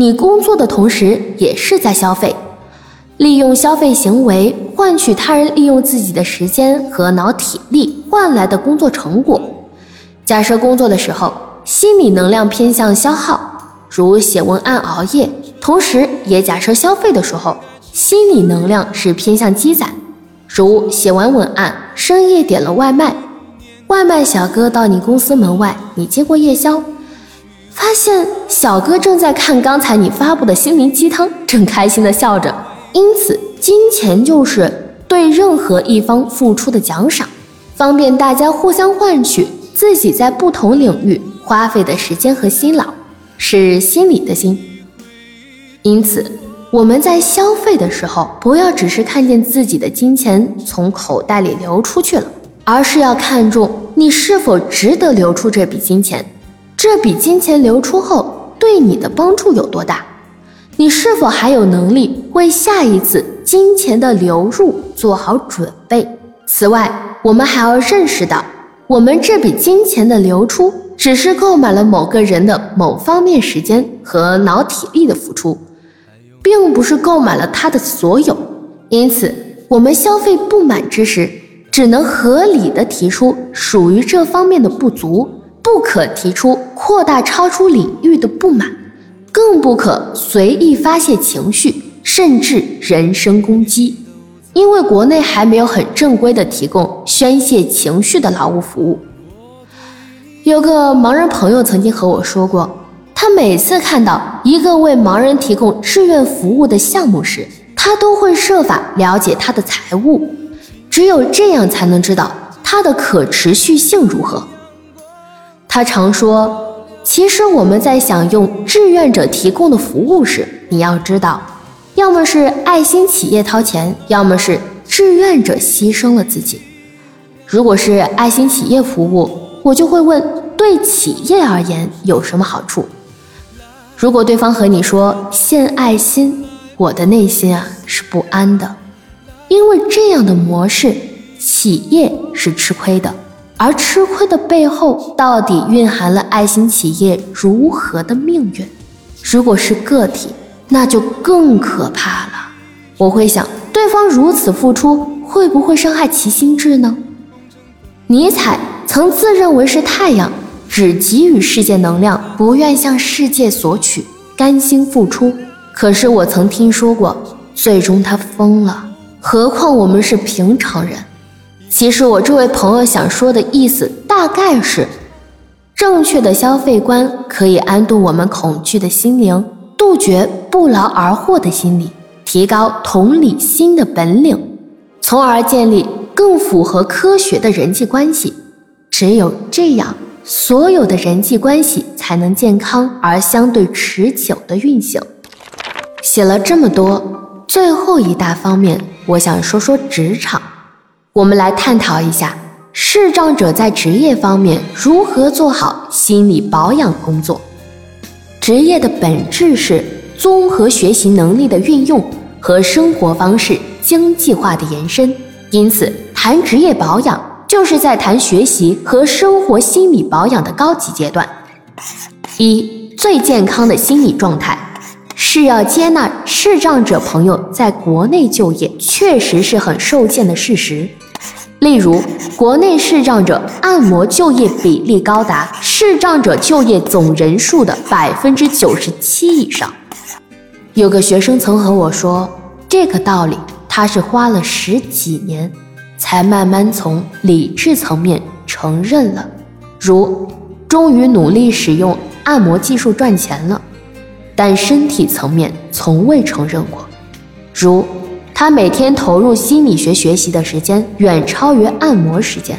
你工作的同时也是在消费，利用消费行为换取他人利用自己的时间和脑体力换来的工作成果。假设工作的时候心理能量偏向消耗，如写文案熬夜，同时也假设消费的时候心理能量是偏向积攒，如写完文案深夜点了外卖，外卖小哥到你公司门外，你接过夜宵。发现小哥正在看刚才你发布的心灵鸡汤，正开心的笑着。因此，金钱就是对任何一方付出的奖赏，方便大家互相换取自己在不同领域花费的时间和辛劳，是心理的心。因此，我们在消费的时候，不要只是看见自己的金钱从口袋里流出去了，而是要看重你是否值得流出这笔金钱。这笔金钱流出后对你的帮助有多大？你是否还有能力为下一次金钱的流入做好准备？此外，我们还要认识到，我们这笔金钱的流出只是购买了某个人的某方面时间和脑体力的付出，并不是购买了他的所有。因此，我们消费不满之时，只能合理的提出属于这方面的不足。不可提出扩大超出领域的不满，更不可随意发泄情绪，甚至人身攻击。因为国内还没有很正规的提供宣泄情绪的劳务服务。有个盲人朋友曾经和我说过，他每次看到一个为盲人提供志愿服务的项目时，他都会设法了解他的财务，只有这样才能知道他的可持续性如何。他常说：“其实我们在享用志愿者提供的服务时，你要知道，要么是爱心企业掏钱，要么是志愿者牺牲了自己。如果是爱心企业服务，我就会问：对企业而言有什么好处？如果对方和你说献爱心，我的内心啊是不安的，因为这样的模式，企业是吃亏的。”而吃亏的背后，到底蕴含了爱心企业如何的命运？如果是个体，那就更可怕了。我会想，对方如此付出，会不会伤害其心智呢？尼采曾自认为是太阳，只给予世界能量，不愿向世界索取，甘心付出。可是我曾听说过，最终他疯了。何况我们是平常人。其实我这位朋友想说的意思大概是：正确的消费观可以安顿我们恐惧的心灵，杜绝不劳而获的心理，提高同理心的本领，从而建立更符合科学的人际关系。只有这样，所有的人际关系才能健康而相对持久的运行。写了这么多，最后一大方面，我想说说职场。我们来探讨一下视障者在职业方面如何做好心理保养工作。职业的本质是综合学习能力的运用和生活方式经济化的延伸，因此谈职业保养就是在谈学习和生活心理保养的高级阶段。一最健康的心理状态是要接纳视障者朋友在国内就业确实是很受限的事实。例如，国内视障者按摩就业比例高达视障者就业总人数的百分之九十七以上。有个学生曾和我说，这个道理他是花了十几年，才慢慢从理智层面承认了。如，终于努力使用按摩技术赚钱了，但身体层面从未承认过。如。他每天投入心理学学习的时间远超于按摩时间。